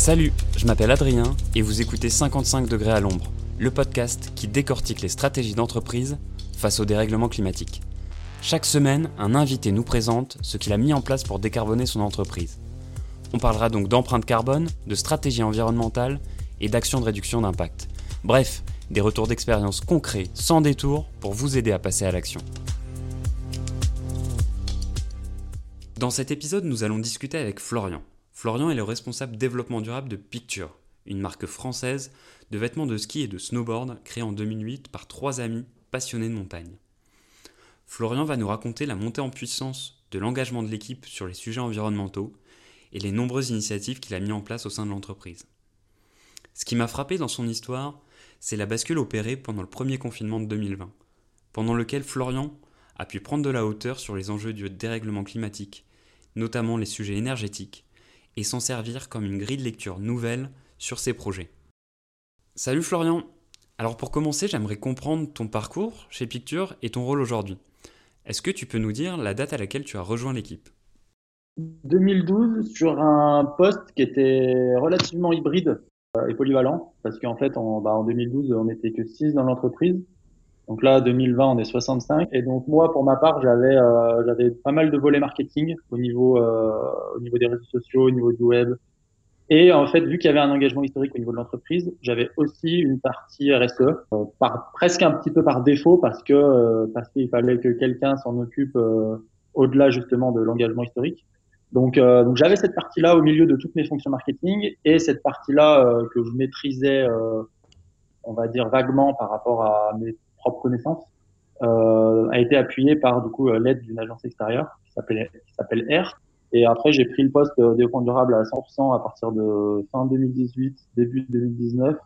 Salut, je m'appelle Adrien et vous écoutez 55 degrés à l'ombre, le podcast qui décortique les stratégies d'entreprise face au dérèglement climatique. Chaque semaine, un invité nous présente ce qu'il a mis en place pour décarboner son entreprise. On parlera donc d'empreinte carbone, de stratégie environnementale et d'actions de réduction d'impact. Bref, des retours d'expérience concrets, sans détour, pour vous aider à passer à l'action. Dans cet épisode, nous allons discuter avec Florian. Florian est le responsable développement durable de Picture, une marque française de vêtements de ski et de snowboard créée en 2008 par trois amis passionnés de montagne. Florian va nous raconter la montée en puissance de l'engagement de l'équipe sur les sujets environnementaux et les nombreuses initiatives qu'il a mis en place au sein de l'entreprise. Ce qui m'a frappé dans son histoire, c'est la bascule opérée pendant le premier confinement de 2020, pendant lequel Florian a pu prendre de la hauteur sur les enjeux du dérèglement climatique, notamment les sujets énergétiques, et s'en servir comme une grille de lecture nouvelle sur ses projets. Salut Florian Alors pour commencer, j'aimerais comprendre ton parcours chez Picture et ton rôle aujourd'hui. Est-ce que tu peux nous dire la date à laquelle tu as rejoint l'équipe? 2012 sur un poste qui était relativement hybride euh, et polyvalent parce qu'en fait en, bah, en 2012 on n'était que 6 dans l'entreprise donc là 2020 on est 65 et donc moi pour ma part j'avais euh, j'avais pas mal de volets marketing au niveau euh, au niveau des réseaux sociaux au niveau du web. Et en fait vu qu'il y avait un engagement historique au niveau de l'entreprise j'avais aussi une partie RSE euh, par presque un petit peu par défaut parce que euh, parce qu'il fallait que quelqu'un s'en occupe au-delà justement de l'engagement historique. Donc, euh, donc j'avais cette partie-là au milieu de toutes mes fonctions marketing et cette partie-là euh, que je maîtrisais, euh, on va dire vaguement par rapport à mes propres connaissances, a été appuyée par du coup l'aide d'une agence extérieure qui s'appelle R. Et après j'ai pris le poste de développement durable à 100% à partir de fin 2018, début 2019.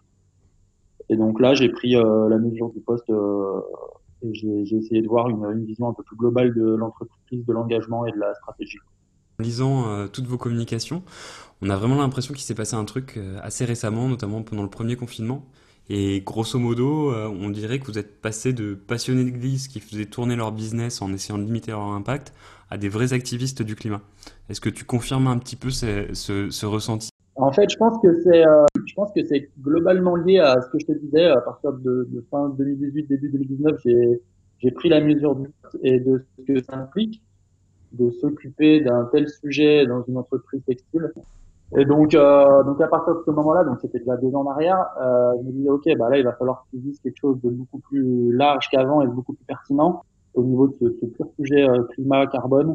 Et donc là j'ai pris la mesure du poste et j'ai essayé de voir une, une vision un peu plus globale de l'entreprise, de l'engagement et de la stratégie. En lisant euh, toutes vos communications, on a vraiment l'impression qu'il s'est passé un truc euh, assez récemment, notamment pendant le premier confinement. Et grosso modo, euh, on dirait que vous êtes passé de passionnés d'église qui faisaient tourner leur business en essayant de limiter leur impact à des vrais activistes du climat. Est-ce que tu confirmes un petit peu ce, ressenti? En fait, je pense que c'est, euh, je pense que c'est globalement lié à ce que je te disais à partir de, de fin 2018, début 2019, j'ai j'ai pris la mesure du et de ce que ça implique de s'occuper d'un tel sujet dans une entreprise textile. Et donc, euh, donc à partir de ce moment-là, donc c'était déjà deux ans en arrière, euh, je me disais ok, bah là il va falloir qu'ils disent quelque chose de beaucoup plus large qu'avant et de beaucoup plus pertinent au niveau de ce, ce pur sujet euh, climat, carbone,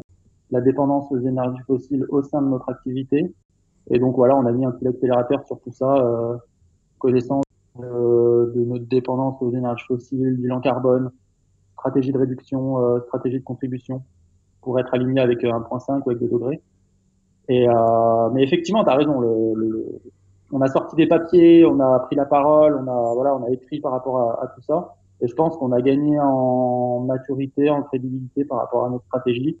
la dépendance aux énergies fossiles au sein de notre activité. Et donc voilà, on a mis un petit accélérateur sur tout ça, euh, connaissance euh, de notre dépendance aux énergies fossiles, bilan carbone, stratégie de réduction, euh, stratégie de contribution pour être aligné avec 1.5 euh, ou avec 2 degrés. Et, euh, mais effectivement, tu as raison. Le, le, on a sorti des papiers, on a pris la parole, on a, voilà, on a écrit par rapport à, à tout ça. Et je pense qu'on a gagné en maturité, en crédibilité par rapport à notre stratégie.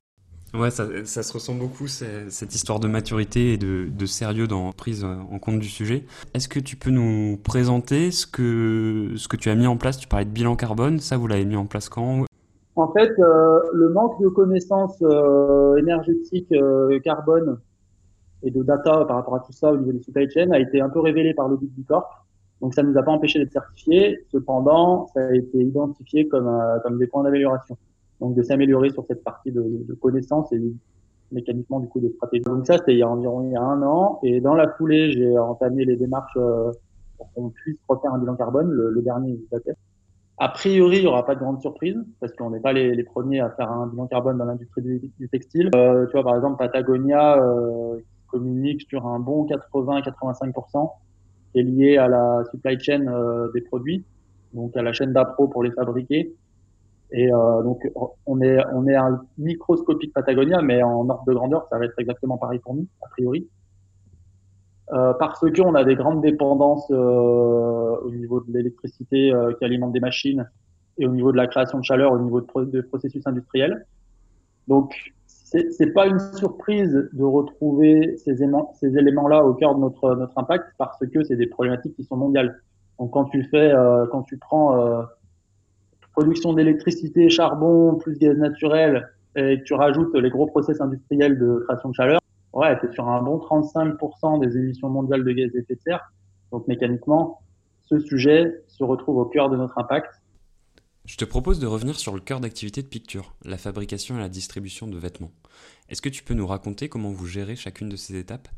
Ouais, ça, ça se ressent beaucoup, cette histoire de maturité et de, de sérieux dans prise en compte du sujet. Est-ce que tu peux nous présenter ce que, ce que tu as mis en place? Tu parlais de bilan carbone, ça vous l'avez mis en place quand? En fait, euh, le manque de connaissances euh, énergétiques, euh, carbone et de data par rapport à tout ça au niveau des supply chain a été un peu révélé par l'audit du corps. Donc, ça ne nous a pas empêché d'être certifiés. Cependant, ça a été identifié comme, comme des points d'amélioration. Donc, de s'améliorer sur cette partie de, de connaissances et mécaniquement du coup de stratégie. Donc ça, c'était il y a environ il y a un an. Et dans la foulée, j'ai entamé les démarches pour qu'on puisse refaire un bilan carbone. Le, le dernier datait. A priori, il n'y aura pas de grande surprise parce qu'on n'est pas les, les, premiers à faire un bilan carbone dans l'industrie du, du, textile. Euh, tu vois, par exemple, Patagonia euh, communique sur un bon 80-85% qui est lié à la supply chain euh, des produits, donc à la chaîne d'appro pour les fabriquer. Et euh, donc, on est, on est un microscopique Patagonia, mais en ordre de grandeur, ça va être exactement pareil pour nous, a priori. Euh, parce qu'on a des grandes dépendances euh, au niveau de l'électricité euh, qui alimente des machines et au niveau de la création de chaleur, au niveau de, de processus industriels. Donc, c'est pas une surprise de retrouver ces, ces éléments-là au cœur de notre, notre impact parce que c'est des problématiques qui sont mondiales. Donc, quand tu fais, euh, quand tu prends euh, production d'électricité, charbon plus gaz naturel et que tu rajoutes les gros process industriels de création de chaleur, ouais, es sur un bon 35% des émissions mondiales de gaz à effet de serre. Donc mécaniquement, ce sujet se retrouve au cœur de notre impact. Je te propose de revenir sur le cœur d'activité de Picture, la fabrication et la distribution de vêtements. Est-ce que tu peux nous raconter comment vous gérez chacune de ces étapes?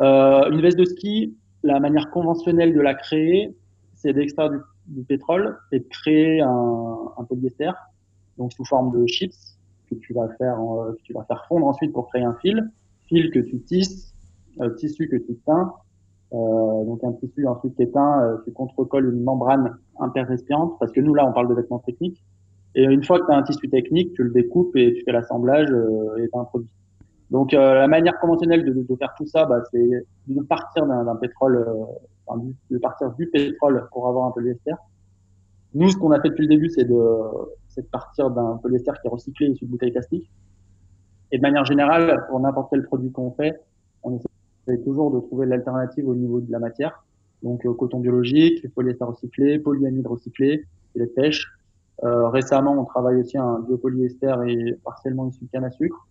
Euh, Une veste de ski, la manière conventionnelle de la créer, c'est d'extraire du, pétrole et de créer un, un, polyester, donc sous forme de chips que tu vas faire, euh, que tu vas faire fondre ensuite pour créer un fil, fil que tu tisses, euh, tissu que tu teins, euh, donc un tissu ensuite qui est euh, tu contrecolles une membrane interrespirante, parce que nous là on parle de vêtements techniques. Et une fois que tu as un tissu technique, tu le découpes et tu fais l'assemblage euh, et tu un produit. Donc euh, la manière conventionnelle de, de, faire tout ça, bah, c'est de partir d'un pétrole, enfin, de partir du pétrole pour avoir un polyester. Nous, ce qu'on a fait depuis le début, c'est de, de partir d'un polyester qui est recyclé issu de bouteilles plastiques. Et de manière générale, pour n'importe quel produit qu'on fait, on essaie toujours de trouver l'alternative au niveau de la matière. Donc euh, coton biologique, polyester recyclé, polyamide recyclé, et les pêches. Euh, récemment, on travaille aussi un biopolyester et partiellement issu de canne à sucre.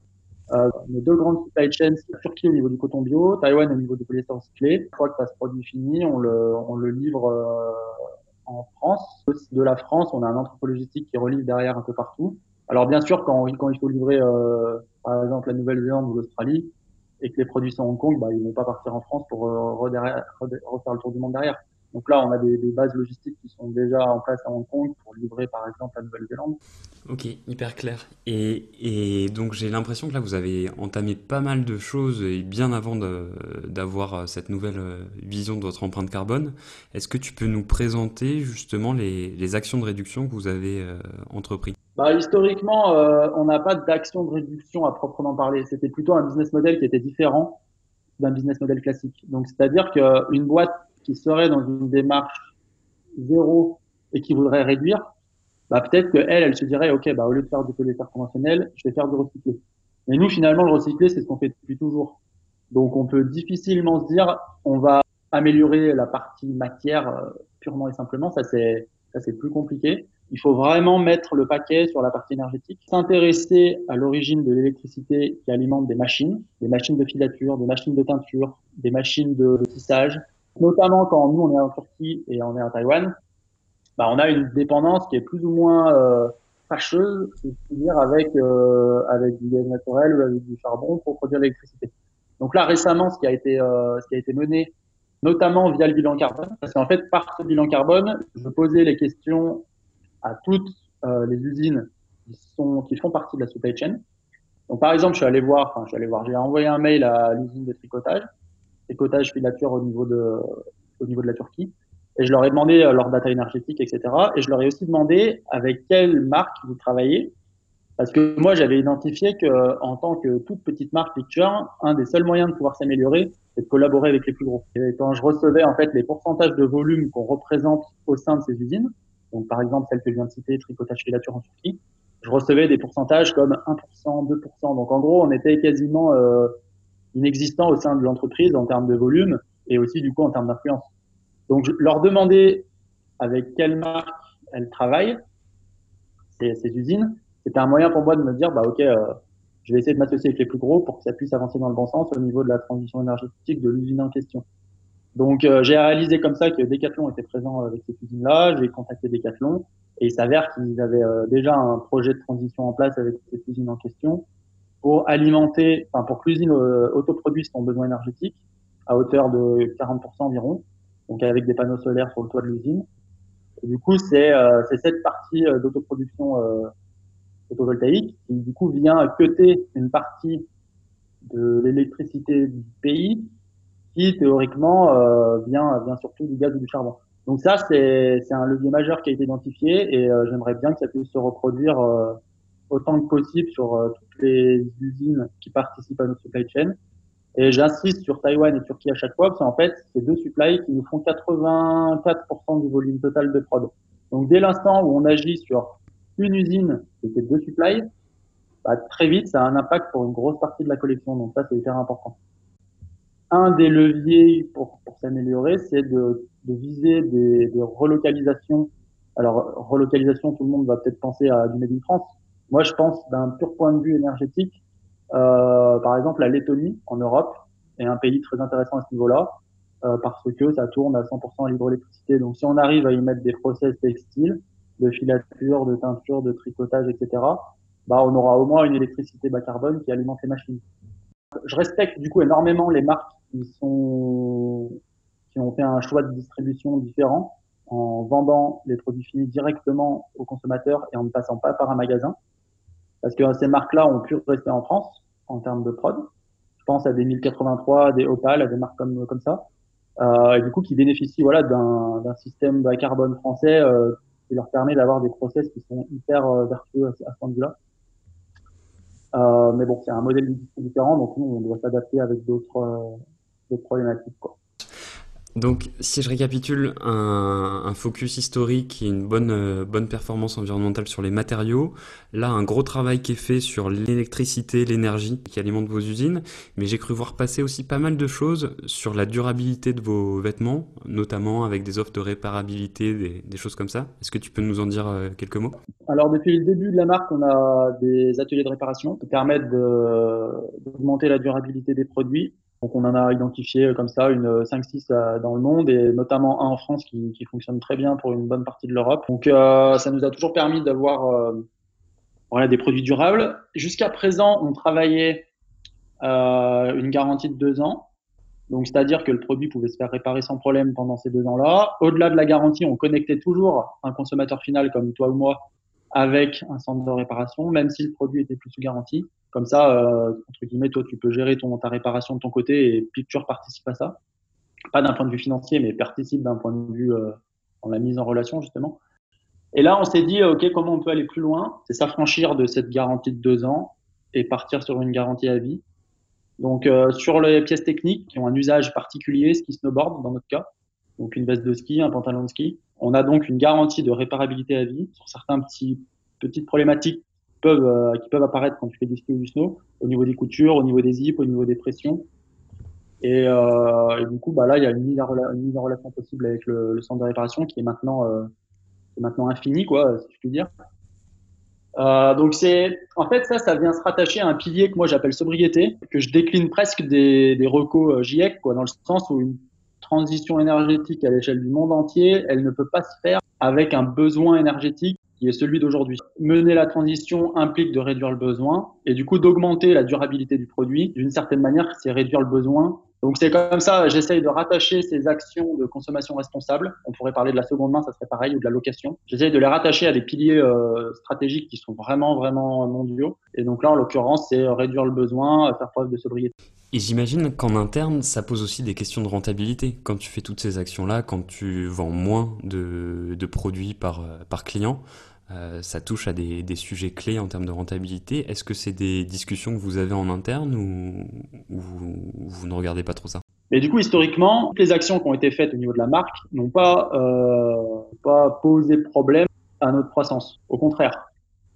Euh, nos deux grandes supply chains, Turquie au niveau du coton bio, Taïwan au niveau du polyester recyclé. Une fois que tu as ce produit fini, on le, on le livre euh, en France. De la France, on a un entrepôt logistique qui relivre derrière un peu partout. Alors bien sûr, quand, quand il faut livrer, euh, par exemple, la Nouvelle-Zélande ou l'Australie, et que les produits sont Hong Kong, bah, ils vont pas partir en France pour euh, refaire le tour du monde derrière. Donc là, on a des, bases logistiques qui sont déjà en place à Hong Kong pour livrer, par exemple, la Nouvelle-Zélande. Ok, hyper clair. Et, donc j'ai l'impression que là, vous avez entamé pas mal de choses et bien avant d'avoir euh, cette nouvelle euh, vision de votre empreinte carbone. Est-ce que tu peux nous présenter justement les, les actions de réduction que vous avez euh, entreprises? Bah, historiquement, euh, on n'a pas d'action de réduction à proprement parler. C'était plutôt un business model qui était différent d'un business model classique. Donc, c'est-à-dire qu'une boîte qui serait dans une démarche zéro et qui voudrait réduire, bah, peut-être qu'elle, elle se dirait, OK, bah, au lieu de faire du polyester conventionnel, je vais faire du recyclé. Mais nous, finalement, le recyclé, c'est ce qu'on fait depuis toujours. Donc, on peut difficilement se dire, on va améliorer la partie matière euh, purement et simplement. Ça, c'est, ça, c'est plus compliqué. Il faut vraiment mettre le paquet sur la partie énergétique, s'intéresser à l'origine de l'électricité qui alimente des machines, des machines de filature, des machines de teinture, des machines de tissage. Notamment quand nous on est en Turquie et on est en Taïwan, bah, on a une dépendance qui est plus ou moins euh, fâcheuse, c'est-à-dire avec euh, avec du gaz naturel ou avec du charbon pour produire l'électricité. Donc là récemment, ce qui a été euh, ce qui a été mené, notamment via le bilan carbone, parce qu'en fait par ce bilan carbone, je posais les questions à toutes euh, les usines qui, sont, qui font partie de la supply chain. Donc, par exemple, je suis allé voir, enfin, je suis allé voir, j'ai envoyé un mail à l'usine de tricotage, tricotage filature au niveau de, au niveau de la Turquie, et je leur ai demandé euh, leur data énergétique, etc. Et je leur ai aussi demandé avec quelle marque vous travaillez, parce que moi, j'avais identifié que, en tant que toute petite marque Picture, un des seuls moyens de pouvoir s'améliorer, c'est de collaborer avec les plus gros. Et quand je recevais, en fait, les pourcentages de volume qu'on représente au sein de ces usines, donc, par exemple, celle que je viens de citer, tricotage filature en Turquie, je recevais des pourcentages comme 1%, 2%. Donc, en gros, on était quasiment euh, inexistant au sein de l'entreprise en termes de volume et aussi, du coup, en termes d'influence. Donc, je leur demandais avec quelle marque elles travaillent, ces, ces usines. C'était un moyen pour moi de me dire, bah, OK, euh, je vais essayer de m'associer avec les plus gros pour que ça puisse avancer dans le bon sens au niveau de la transition énergétique de l'usine en question. Donc euh, j'ai réalisé comme ça que Decathlon était présent avec cette usine-là. J'ai contacté Decathlon et il s'avère qu'ils avaient euh, déjà un projet de transition en place avec cette usine en question pour alimenter, enfin pour que l'usine euh, autoproduise son besoin énergétique à hauteur de 40% environ, donc avec des panneaux solaires sur le toit de l'usine. Du coup, c'est cette partie d'autoproduction photovoltaïque qui du coup vient cuter une partie de l'électricité du pays théoriquement euh, vient, vient surtout du gaz ou du charbon. Donc ça, c'est un levier majeur qui a été identifié et euh, j'aimerais bien que ça puisse se reproduire euh, autant que possible sur euh, toutes les usines qui participent à notre supply chain. Et j'insiste sur Taïwan et Turquie à chaque fois parce qu'en fait, c'est deux supplies qui nous font 84% du volume total de prod. Donc dès l'instant où on agit sur une usine c'est deux supplies, bah, très vite, ça a un impact pour une grosse partie de la collection. Donc ça, c'est hyper important un des leviers pour, pour s'améliorer, c'est de, de, viser des, des, relocalisations. Alors, relocalisation, tout le monde va peut-être penser à du Made in France. Moi, je pense d'un pur point de vue énergétique, par exemple, la Lettonie en Europe est un pays très intéressant à ce niveau-là parce que ça tourne à 100% à l'hydroélectricité. Donc, si on arrive à y mettre des process textiles, de filature, de teinture, de tricotage, etc., bah, on aura au moins une électricité bas carbone qui alimente les machines. Je respecte du coup énormément les marques qui sont qui ont fait un choix de distribution différent en vendant les produits finis directement aux consommateurs et en ne passant pas par un magasin. Parce que ces marques-là ont pu rester en France en termes de prod. Je pense à des 1083, des Opal, à des marques comme, comme ça. Euh, et du coup, qui bénéficient voilà, d'un système bas carbone français euh, qui leur permet d'avoir des process qui sont hyper euh, vertueux à, à ce point de vue-là. Euh, mais bon, c'est un modèle différent, donc nous, on doit s'adapter avec d'autres problématiques. Quoi. Donc, si je récapitule, un, un focus historique et une bonne, euh, bonne performance environnementale sur les matériaux. Là, un gros travail qui est fait sur l'électricité, l'énergie qui alimente vos usines. Mais j'ai cru voir passer aussi pas mal de choses sur la durabilité de vos vêtements, notamment avec des offres de réparabilité, des, des choses comme ça. Est-ce que tu peux nous en dire euh, quelques mots? Alors, depuis le début de la marque, on a des ateliers de réparation qui permettent d'augmenter la durabilité des produits donc on en a identifié comme ça une 5-6 euh, dans le monde et notamment un en France qui, qui, fonctionne très bien pour une bonne partie de l'Europe. Donc euh, ça nous a toujours permis d'avoir euh, voilà, des produits durables. Jusqu'à présent, on travaillait euh, une garantie de deux ans. Donc c'est-à-dire que le produit pouvait se faire réparer sans problème pendant ces deux ans-là. Au-delà de la garantie, on connectait toujours un consommateur final comme toi ou moi avec un centre de réparation, même si le produit était plus sous garantie. Comme ça, euh, entre guillemets, toi, tu peux gérer ton, ta réparation de ton côté et Picture participe à ça. Pas d'un point de vue financier, mais participe d'un point de vue euh, dans la mise en relation, justement. Et là, on s'est dit, OK, comment on peut aller plus loin? C'est s'affranchir de cette garantie de deux ans et partir sur une garantie à vie. Donc, euh, sur les pièces techniques qui ont un usage particulier, ski snowboard dans notre cas, donc une veste de ski, un pantalon de ski, on a donc une garantie de réparabilité à vie sur certains petits petites problématiques peuvent, euh, qui peuvent apparaître quand tu fais du ski ou du snow, au niveau des coutures, au niveau des zips, au niveau des pressions. Et, euh, et du coup, bah là, il y a une mise en, relation possible avec le, le, centre de réparation qui est maintenant, euh, est maintenant infini, quoi, si je puis dire. Euh, donc c'est, en fait, ça, ça vient se rattacher à un pilier que moi j'appelle sobriété, que je décline presque des, des recos euh, GIEC, quoi, dans le sens où une transition énergétique à l'échelle du monde entier, elle ne peut pas se faire avec un besoin énergétique qui est celui d'aujourd'hui. Mener la transition implique de réduire le besoin et du coup d'augmenter la durabilité du produit. D'une certaine manière, c'est réduire le besoin. Donc c'est comme ça, j'essaye de rattacher ces actions de consommation responsable. On pourrait parler de la seconde main, ça serait pareil, ou de la location. J'essaye de les rattacher à des piliers euh, stratégiques qui sont vraiment, vraiment mondiaux. Et donc là, en l'occurrence, c'est réduire le besoin, faire preuve de sobriété. Et j'imagine qu'en interne, ça pose aussi des questions de rentabilité. Quand tu fais toutes ces actions-là, quand tu vends moins de, produits par client, euh, ça touche à des, des, sujets clés en termes de rentabilité. Est-ce que c'est des discussions que vous avez en interne ou, ou vous, ne regardez pas trop ça? Mais du coup, historiquement, toutes les actions qui ont été faites au niveau de la marque n'ont pas, euh, pas posé problème à notre croissance. Au contraire.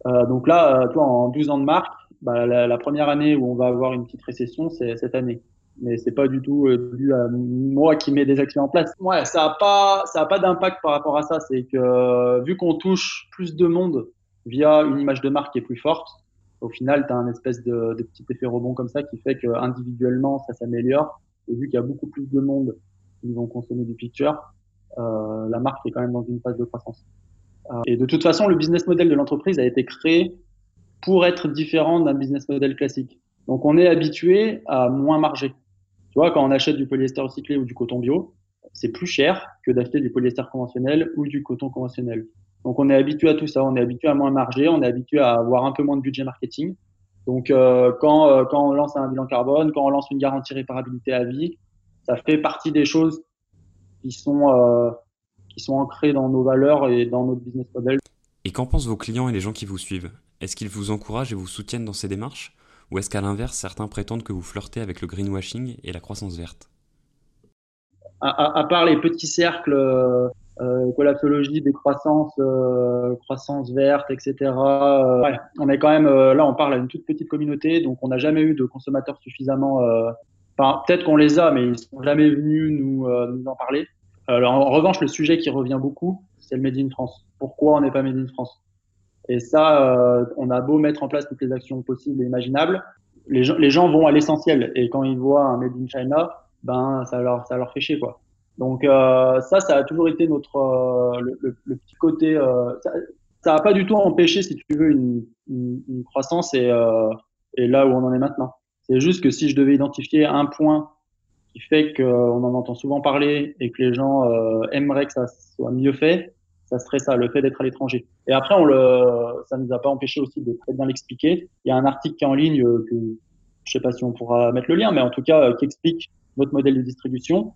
Euh, donc là, toi, en 12 ans de marque, bah, la, première année où on va avoir une petite récession, c'est cette année mais c'est pas du tout euh, dû à moi qui mets des actions en place. Ouais, ça a pas, ça a pas d'impact par rapport à ça. C'est que euh, vu qu'on touche plus de monde via une image de marque qui est plus forte, au final, tu as un espèce de, de, petit effet rebond comme ça qui fait que individuellement, ça s'améliore. Et vu qu'il y a beaucoup plus de monde qui vont consommer du picture, euh, la marque est quand même dans une phase de croissance. Euh, et de toute façon, le business model de l'entreprise a été créé pour être différent d'un business model classique. Donc, on est habitué à moins marger. Tu vois, quand on achète du polyester recyclé ou du coton bio, c'est plus cher que d'acheter du polyester conventionnel ou du coton conventionnel. Donc on est habitué à tout ça, on est habitué à moins marger, on est habitué à avoir un peu moins de budget marketing. Donc euh, quand, euh, quand on lance un bilan carbone, quand on lance une garantie réparabilité à vie, ça fait partie des choses qui sont, euh, qui sont ancrées dans nos valeurs et dans notre business model. Et qu'en pensent vos clients et les gens qui vous suivent? Est-ce qu'ils vous encouragent et vous soutiennent dans ces démarches? Ou est-ce qu'à l'inverse, certains prétendent que vous flirtez avec le greenwashing et la croissance verte? À, part les petits cercles, euh, collapsologie, décroissance, euh, croissance verte, etc. Euh, ouais, on est quand même euh, là, on parle à une toute petite communauté, donc on n'a jamais eu de consommateurs suffisamment. Euh, enfin, peut-être qu'on les a, mais ils sont jamais venus nous, nous en parler. Alors, en revanche, le sujet qui revient beaucoup, c'est le Made in France. Pourquoi on n'est pas Made in France? Et ça, euh, on a beau mettre en place toutes les actions possibles et imaginables, les gens, les gens vont à l'essentiel. Et quand ils voient un Made in China, ben, ça leur, ça leur fait chier, quoi. Donc, euh, ça, ça a toujours été notre, euh, le, le, petit côté, euh, ça n'a pas du tout empêché, si tu veux, une, une, croissance et, et là où on en est maintenant. C'est juste que si je devais identifier un point qui fait qu'on en entend souvent parler et que les gens aimeraient que ça soit mieux fait, ça serait ça, le fait d'être à l'étranger. Et après, on le, ça nous a pas empêché aussi de très bien l'expliquer. Il y a un article qui est en ligne que je sais pas si on pourra mettre le lien, mais en tout cas qui explique notre modèle de distribution.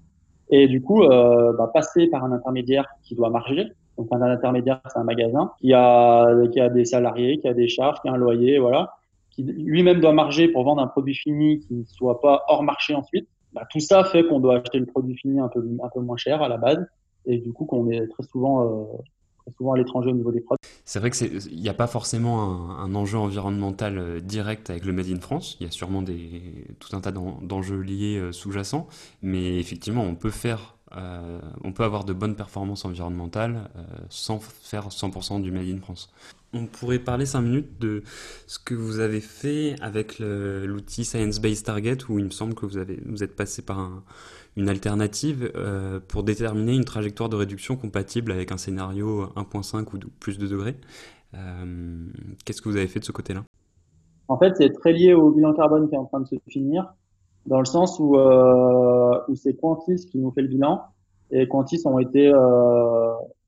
Et du coup, euh, bah, passer par un intermédiaire qui doit marger. Donc un intermédiaire, c'est un magasin qui a, qui a des salariés, qui a des charges, qui a un loyer, voilà, qui lui-même doit marger pour vendre un produit fini qui ne soit pas hors marché ensuite. Bah, tout ça fait qu'on doit acheter le produit fini un peu, un peu moins cher à la base et du coup qu'on est très souvent euh, souvent à l'étranger au niveau des produits. C'est vrai qu'il n'y a pas forcément un, enjeu environnemental euh, direct avec le Made in France. Il y a sûrement des, tout un tas d'enjeux liés euh, sous-jacents, mais effectivement, on peut faire, on peut avoir de bonnes performances environnementales sans faire 100% du Made in France. On pourrait parler 5 minutes de ce que vous avez fait avec l'outil Science Based Target, où il me semble que vous, êtes passé par un, une alternative euh, pour déterminer une trajectoire de réduction compatible avec un scénario 1.5 ou plus de degrés. Euh, qu'est-ce que vous avez fait de ce côté-là? En fait, c'est très lié au bilan carbone qui est en train de se finir, dans le sens où, euh, où c'est Quantis qui nous fait le bilan, et Quantis ont été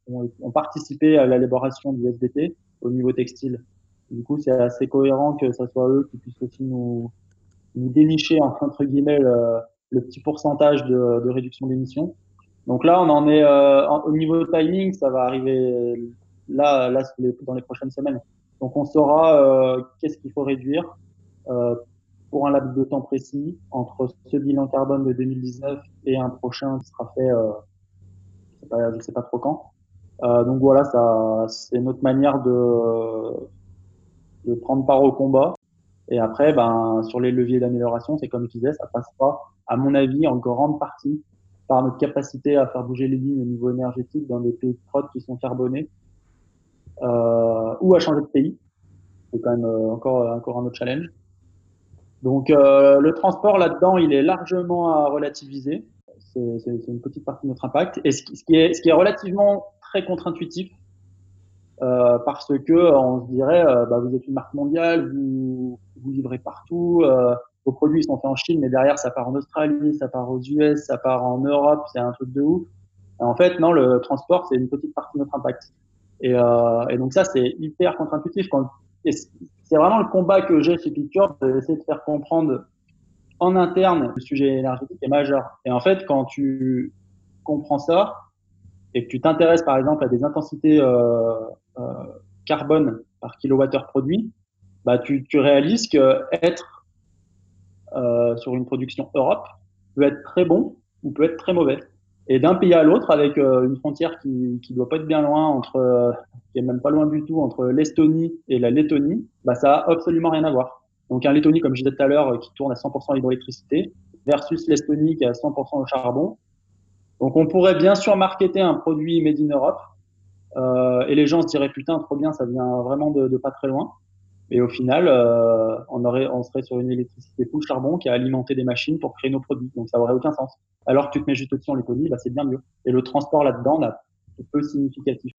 ont, participé à l'élaboration du SBT au niveau textile. Du coup, c'est assez cohérent que ce soit eux qui puissent aussi nous, nous dénicher entre guillemets le petit pourcentage de, de réduction d'émissions. Donc là, on en est euh, au niveau timing, ça va arriver là, là dans les prochaines semaines. Donc on saura euh, qu'est-ce qu'il faut réduire euh, pour un laps de temps précis entre ce bilan carbone de 2019 et un prochain qui sera fait, euh, je sais sais pas trop quand. Euh, donc voilà, ça, c'est notre manière de, de prendre part au combat. Et après, ben, sur les leviers d'amélioration, c'est comme je disais, ça passe pas à mon avis, en grande partie par notre capacité à faire bouger les lignes au niveau énergétique dans des pays de qui sont carbonés euh, ou à changer de pays. C'est quand même euh, encore, encore un autre challenge. Donc euh, le transport là-dedans, il est largement à relativiser. C'est une petite partie de notre impact. Et ce qui, est, ce qui est relativement très contre-intuitif, euh, parce que on se dirait, euh, bah, vous êtes une marque mondiale, vous, vous livrez partout, euh, vos produits sont faits en Chine, mais derrière, ça part en Australie, ça part aux US, ça part en Europe, c'est un truc de ouf. en fait, non, le transport, c'est une petite partie de notre impact. Et, euh, et donc ça, c'est hyper contre-intuitif. C'est vraiment le combat que j'ai chez Picture, d'essayer de faire comprendre en interne le sujet énergétique est majeur. Et en fait, quand tu comprends ça et que tu t'intéresses par exemple à des intensités euh, euh, carbone par kilowattheure produit, bah, tu, réalises que être euh, sur une production Europe peut être très bon ou peut être très mauvais. Et d'un pays à l'autre, avec euh, une frontière qui qui doit pas être bien loin entre, euh, qui est même pas loin du tout entre l'Estonie et la Lettonie, bah ça a absolument rien à voir. Donc un Lettonie, comme je disais tout à l'heure, qui tourne à 100% l'hydroélectricité, versus l'Estonie qui est à 100% au charbon. Donc on pourrait bien sûr marketer un produit made in Europe, euh, et les gens se diraient putain trop bien, ça vient vraiment de, de pas très loin. Et au final, euh, on, aurait, on serait sur une électricité full charbon qui a alimenté des machines pour créer nos produits. Donc ça aurait aucun sens. Alors que tu te mets juste au-dessus en Lettonie, bah, c'est bien mieux. Et le transport là-dedans, là, c'est peu significatif.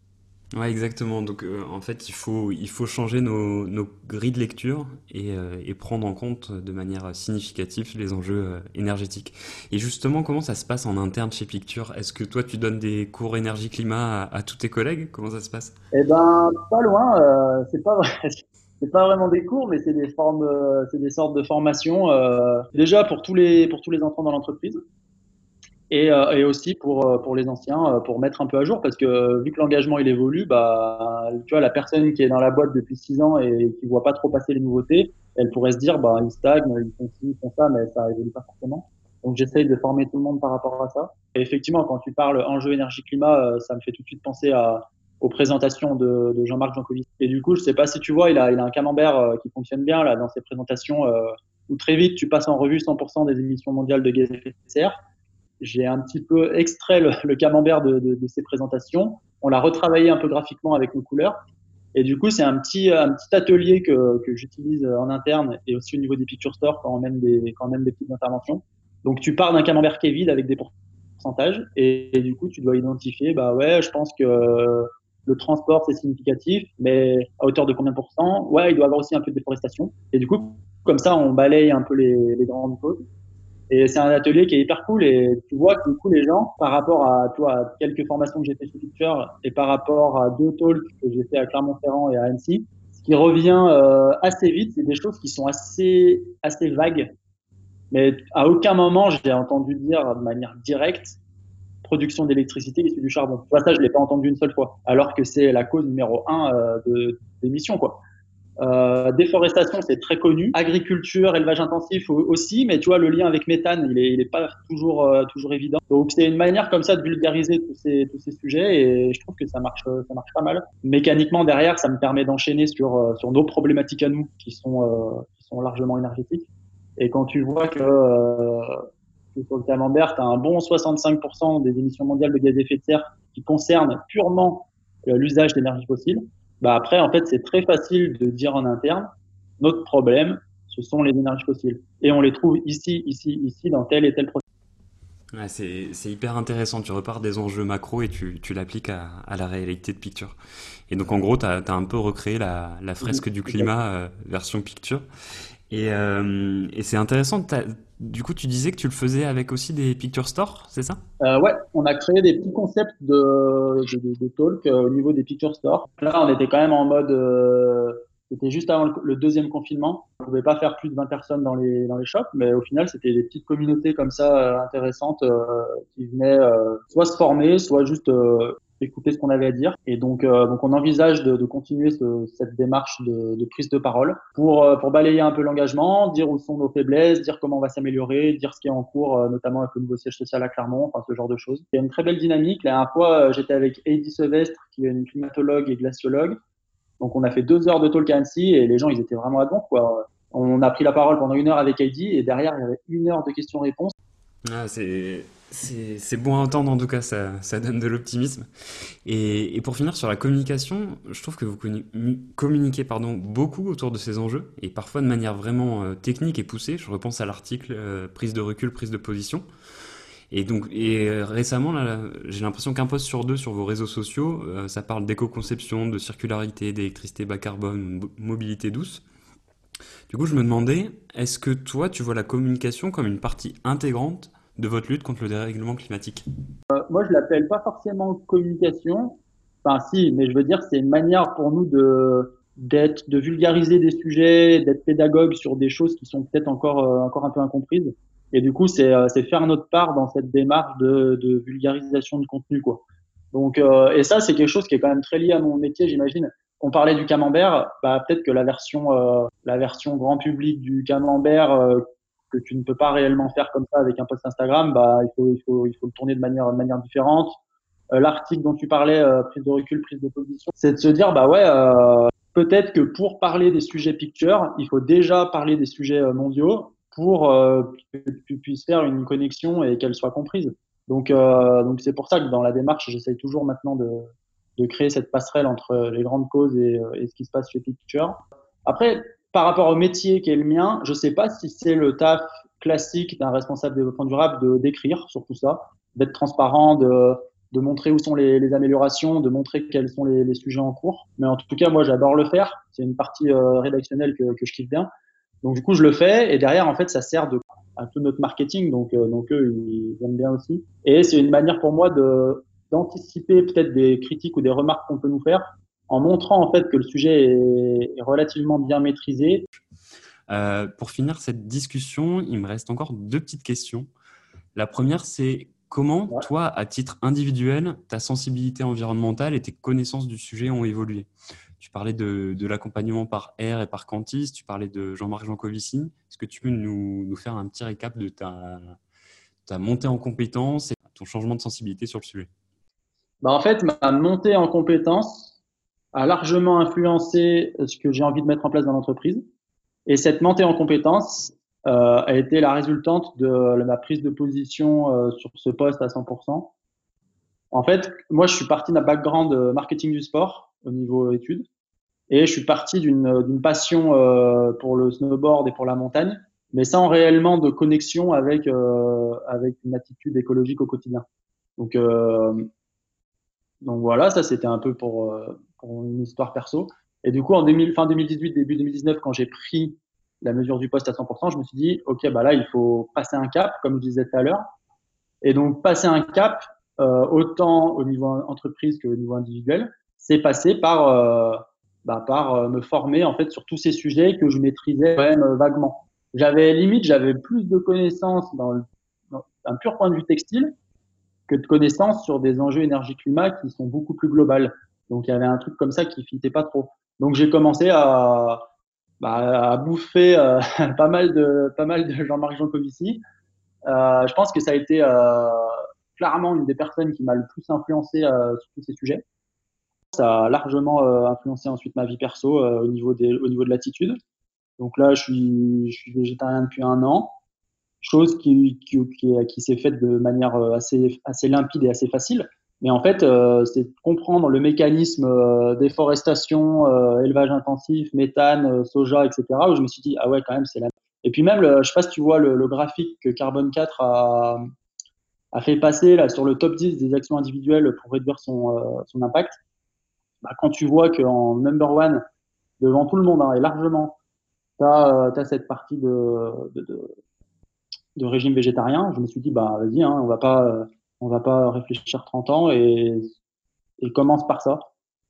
Ouais, exactement. Donc, euh, en fait, il faut, il faut changer nos, nos grilles de lecture et, euh, et, prendre en compte de manière significative les enjeux énergétiques. Et justement, comment ça se passe en interne chez Picture? Est-ce que toi, tu donnes des cours énergie-climat à, à, tous tes collègues? Comment ça se passe? Eh ben, pas loin. c'est pas vrai c'est pas vraiment des cours, mais c'est des formes, euh, c'est des sortes de formations. Euh, déjà pour tous les pour tous les entrants dans l'entreprise, et, euh, et aussi pour euh, pour les anciens, pour mettre un peu à jour, parce que vu que l'engagement il évolue, bah tu vois la personne qui est dans la boîte depuis six ans et qui voit pas trop passer les nouveautés, elle pourrait se dire bah ils stagnent, ils font ci, ils font ça, mais ça évolue pas forcément. Donc j'essaye de former tout le monde par rapport à ça. Et effectivement, quand tu parles enjeu énergie climat, ça me fait tout de suite penser à aux présentations de, de Jean-Marc Jancovici. Et du coup, je sais pas si tu vois, il a, il a un camembert euh, qui fonctionne bien là dans ses présentations euh, où très vite tu passes en revue 100% des émissions mondiales de gaz à effet de serre. J'ai un petit peu extrait le, le camembert de, de, de, ces présentations. On l'a retravaillé un peu graphiquement avec nos couleurs. Et du coup, c'est un petit, un petit atelier que, que j'utilise en interne et aussi au niveau des picture stores quand on mène des, quand on mène des petites interventions. Donc, tu pars d'un camembert qui est vide avec des pourcentages et, du coup, tu dois identifier, bah ouais, je pense que le transport, c'est significatif, mais à hauteur de combien de pourcents? Ouais, il doit y avoir aussi un peu de déforestation. Et du coup, comme ça, on balaye un peu les, grandes causes. Et c'est un atelier qui est hyper cool et tu vois que du coup les gens, par rapport à toi, quelques formations que j'ai fait chez Picture et par rapport à deux talks que j'ai fait à Clermont-Ferrand et à Annecy, ce qui revient euh, assez vite, c'est des choses qui sont assez assez vagues. Mais à aucun moment j'ai entendu dire de manière directe production d'électricité issue du charbon. ça, je l'ai pas entendu une seule fois, alors que c'est la cause numéro un euh, de d'émission quoi. Euh, déforestation, c'est très connu. Agriculture, élevage intensif aussi, mais tu vois, le lien avec méthane, il est, il est pas toujours, euh, toujours évident. Donc, c'est une manière comme ça de vulgariser tous ces, tous ces sujets et je trouve que ça marche, ça marche pas mal. Mécaniquement, derrière, ça me permet d'enchaîner sur, euh, sur nos problématiques à nous qui sont, euh, qui sont largement énergétiques. Et quand tu vois que, que sur le camembert, tu as un bon 65% des émissions mondiales de gaz à effet de serre qui concernent purement l'usage d'énergie fossile, bah après, en fait, c'est très facile de dire en interne, notre problème, ce sont les énergies fossiles. Et on les trouve ici, ici, ici, dans tel et tel processus. Ouais, c'est hyper intéressant. Tu repars des enjeux macro et tu, tu l'appliques à, à, la réalité de Picture. Et donc, en gros, tu as, as, un peu recréé la, la fresque du climat euh, version Picture. Et, euh, et c'est intéressant. Du coup, tu disais que tu le faisais avec aussi des picture stores, c'est ça? Euh, Ouais, on a créé des petits concepts de, de, de, talk euh, au niveau des picture stores. Là, on était quand même en mode, euh, c'était juste avant le, deuxième confinement. On pouvait pas faire plus de 20 personnes dans les dans les shops, mais au final, c'était des petites communautés comme ça euh, intéressantes qui venaient soit se former, soit juste écouter ce qu'on avait à dire. Et donc, euh, donc on envisage de, de continuer ce, cette démarche de, de, prise de parole pour, euh, pour balayer un peu l'engagement, dire où sont nos faiblesses, dire comment on va s'améliorer, dire ce qui est en cours, euh, notamment avec le nouveau siège social à Clermont, enfin ce genre de choses. Il y a une très belle dynamique. La dernière fois, j'étais avec Heidi Sevestre, qui est une climatologue et glaciologue. Donc on a fait deux heures de talk à Annecy et les gens, ils étaient vraiment à don, quoi. On a pris la parole pendant une heure avec Heidi et derrière, il y avait une heure de questions-réponses. Ah, c'est c'est bon à entendre en tout cas, ça, ça donne de l'optimisme. Et, et, pour finir sur la communication, je trouve que vous communiquez pardon, beaucoup autour de ces enjeux, et parfois de manière vraiment euh, technique et poussée. Je repense à l'article euh, prise de recul, prise de position. Et donc, et euh, récemment, j'ai l'impression qu'un post sur deux sur vos réseaux sociaux, ça parle d'éco-conception, de circularité, d'électricité bas carbone, mobilité douce. Du coup, je me demandais, est-ce que toi, tu vois la communication comme une partie intégrante de votre lutte contre le dérèglement climatique euh, Moi, je l'appelle pas forcément communication. Enfin, si, mais je veux dire, c'est une manière pour nous de d'être, de vulgariser des sujets, d'être pédagogue sur des choses qui sont peut-être encore euh, encore un peu incomprises. Et du coup, c'est euh, faire notre part dans cette démarche de, de vulgarisation de contenu, quoi. Donc, euh, et ça, c'est quelque chose qui est quand même très lié à mon métier, j'imagine. On parlait du camembert, bah peut-être que la version la version grand public du camembert que tu ne peux pas réellement faire comme ça avec un post Instagram, bah, il faut, il faut, il faut le tourner de manière, de manière différente. Euh, L'article dont tu parlais, euh, prise de recul, prise de position, c'est de se dire, bah ouais, euh, peut-être que pour parler des sujets picture, il faut déjà parler des sujets euh, mondiaux pour euh, que tu puisses faire une connexion et qu'elle soit comprise. Donc, donc c'est pour ça que dans la démarche, j'essaye toujours maintenant de, de créer cette passerelle entre les grandes causes et, et ce qui se passe chez Picture. Après, par rapport au métier qui est le mien, je ne sais pas si c'est le taf classique d'un responsable développement durable de d'écrire sur tout ça, d'être transparent, de, montrer où sont les, améliorations, de montrer quels sont les, sujets en cours. Mais en tout cas, moi, j'adore le faire. C'est une partie euh, rédactionnelle que, je kiffe bien. Donc du coup, je le fais et derrière, en fait, ça sert de à tout notre marketing. Donc euh, eux, ils aiment bien aussi. Et c'est une manière pour moi d'anticiper peut-être des critiques ou des remarques qu'on peut nous faire en montrant en fait que le sujet est, relativement bien maîtrisé. Euh, pour finir cette discussion, il me reste encore deux petites questions. La première, c'est comment ouais. toi, à titre individuel, ta sensibilité environnementale et tes connaissances du sujet ont évolué? Tu parlais de, de l'accompagnement par R et par Cantis, tu parlais de Jean-Marc Jancovici. Est-ce que tu peux nous, nous, faire un petit récap de ta, ta montée en compétences et ton changement de sensibilité sur le sujet? Bah En fait, ma montée en compétences, a largement influencé ce que j'ai envie de mettre en place dans l'entreprise. Et cette montée en compétences euh, a été la résultante de ma prise de position euh, sur ce poste à 100%. En fait, moi, je suis parti d'un background marketing du sport au niveau études. Et je suis parti d'une passion pour le snowboard et pour la montagne, mais sans réellement de connexion avec, avec une attitude écologique au quotidien. Donc, donc voilà, ça c'était un peu pour, pour une histoire perso. Et du coup, en 2000, fin 2018, début 2019, quand j'ai pris la mesure du poste à 100%, je me suis dit, OK, bah là, il faut passer un cap, comme je disais tout à l'heure. Et donc, passer un cap, euh, autant au niveau entreprise qu'au niveau individuel, c'est passer par, euh, bah, par euh, me former en fait sur tous ces sujets que je maîtrisais quand même vaguement. J'avais limite, j'avais plus de connaissances dans, le, dans, un pur point de vue textile que de connaissances sur des enjeux énergie-climat qui sont beaucoup plus globales. Donc, il y avait un truc comme ça qui fitait pas trop. Donc, j'ai commencé à, bah, à bouffer euh, pas mal de pas mal de Jean-Marc Jancovici. Euh, je pense que ça a été euh, clairement une des personnes qui m'a le plus influencé euh, sur tous ces sujets. Ça a largement euh, influencé ensuite ma vie perso au niveau des au niveau de l'attitude. Donc là, je suis je suis végétarien depuis un an, chose qui qui, qui, qui s'est faite de manière assez assez limpide et assez facile. Mais en fait, euh, c'est comprendre le mécanisme euh, déforestation, euh, élevage intensif, méthane, soja, etc. Où je me suis dit, ah ouais, quand même, c'est la. Et puis même, le, je sais pas si tu vois le, le graphique que Carbone 4 a, a, fait passer là sur le top 10 des actions individuelles pour réduire son, son impact. Bah, quand tu vois qu'en number one, devant tout le monde, hein, et largement, tu as, as, cette partie de, de, de, de, régime végétarien, je me suis dit, bah vas-y, hein, on va pas on va pas réfléchir 30 ans et, et commence par ça.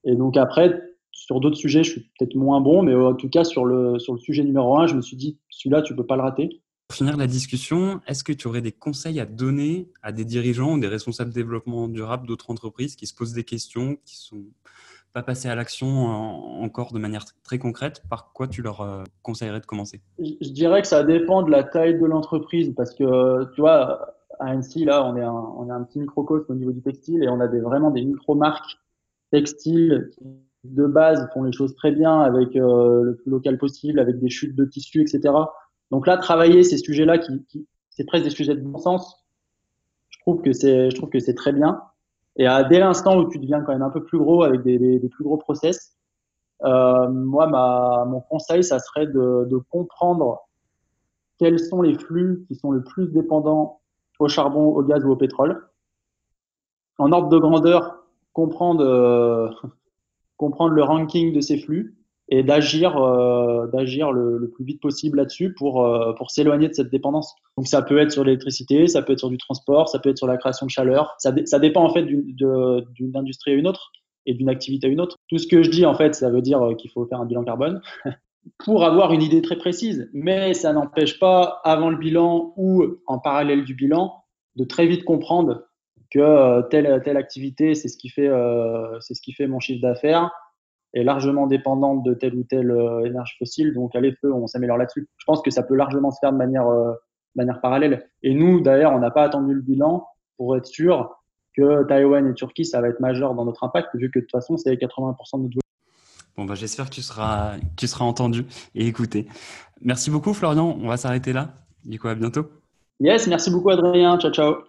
Et donc après, sur d'autres sujets, je suis peut-être moins bon, mais en tout cas sur le, sur le sujet numéro un, je me suis dit, celui-là, tu peux pas le rater. Pour finir la discussion, est-ce que tu aurais des conseils à donner à des dirigeants ou des responsables de développement durable d'autres entreprises qui se posent des questions, qui sont pas passés à l'action encore de manière très concrète? Par quoi tu leur euh, conseillerais de commencer? Je dirais que ça dépend de la taille de l'entreprise parce que, tu vois, à Annecy, là, on est un, on est un petit microcosme au niveau du textile et on a des, vraiment des micro-marques textiles qui, de base, font les choses très bien avec euh, le plus local possible, avec des chutes de tissus, etc. Donc là, travailler ces sujets-là, qui, qui c'est presque des sujets de bon sens, je trouve que c'est, je trouve que c'est très bien. Et à, dès l'instant où tu deviens quand même un peu plus gros avec des, des, des plus gros process, euh, moi, ma, mon conseil, ça serait de, de comprendre quels sont les flux qui sont le plus dépendants au charbon, au gaz ou au pétrole. En ordre de grandeur, comprendre, euh, comprendre le ranking de ces flux et d'agir euh, le, plus vite possible là-dessus pour euh, pour s'éloigner de cette dépendance. Donc ça peut être sur l'électricité, ça peut être sur du transport, ça peut être sur la création de chaleur. Ça, ça dépend en fait d'une industrie à une autre et d'une activité à une autre. Tout ce que je dis en fait, ça veut dire qu'il faut faire un bilan carbone pour avoir une idée très précise. Mais ça n'empêche pas, avant le bilan ou en parallèle du bilan, de très vite comprendre que euh, telle, telle activité, c'est ce, qui fait, euh, ce qui fait mon chiffre d'affaires, est largement dépendante de telle ou telle euh, énergie fossile. Donc, allez, feu, on s'améliore là-dessus. Je pense que ça peut largement se faire de manière, euh, manière parallèle. Et nous, d'ailleurs, on n'a pas attendu le bilan pour être sûr que Taïwan et Turquie, ça va être majeur dans notre impact, vu que de toute façon, c'est 80% de notre Bon, bah, j'espère que tu seras, tu seras entendu et écouté. Merci beaucoup, Florian. On va s'arrêter là. Du coup, à bientôt. Yes, merci beaucoup, Adrien. Ciao, ciao.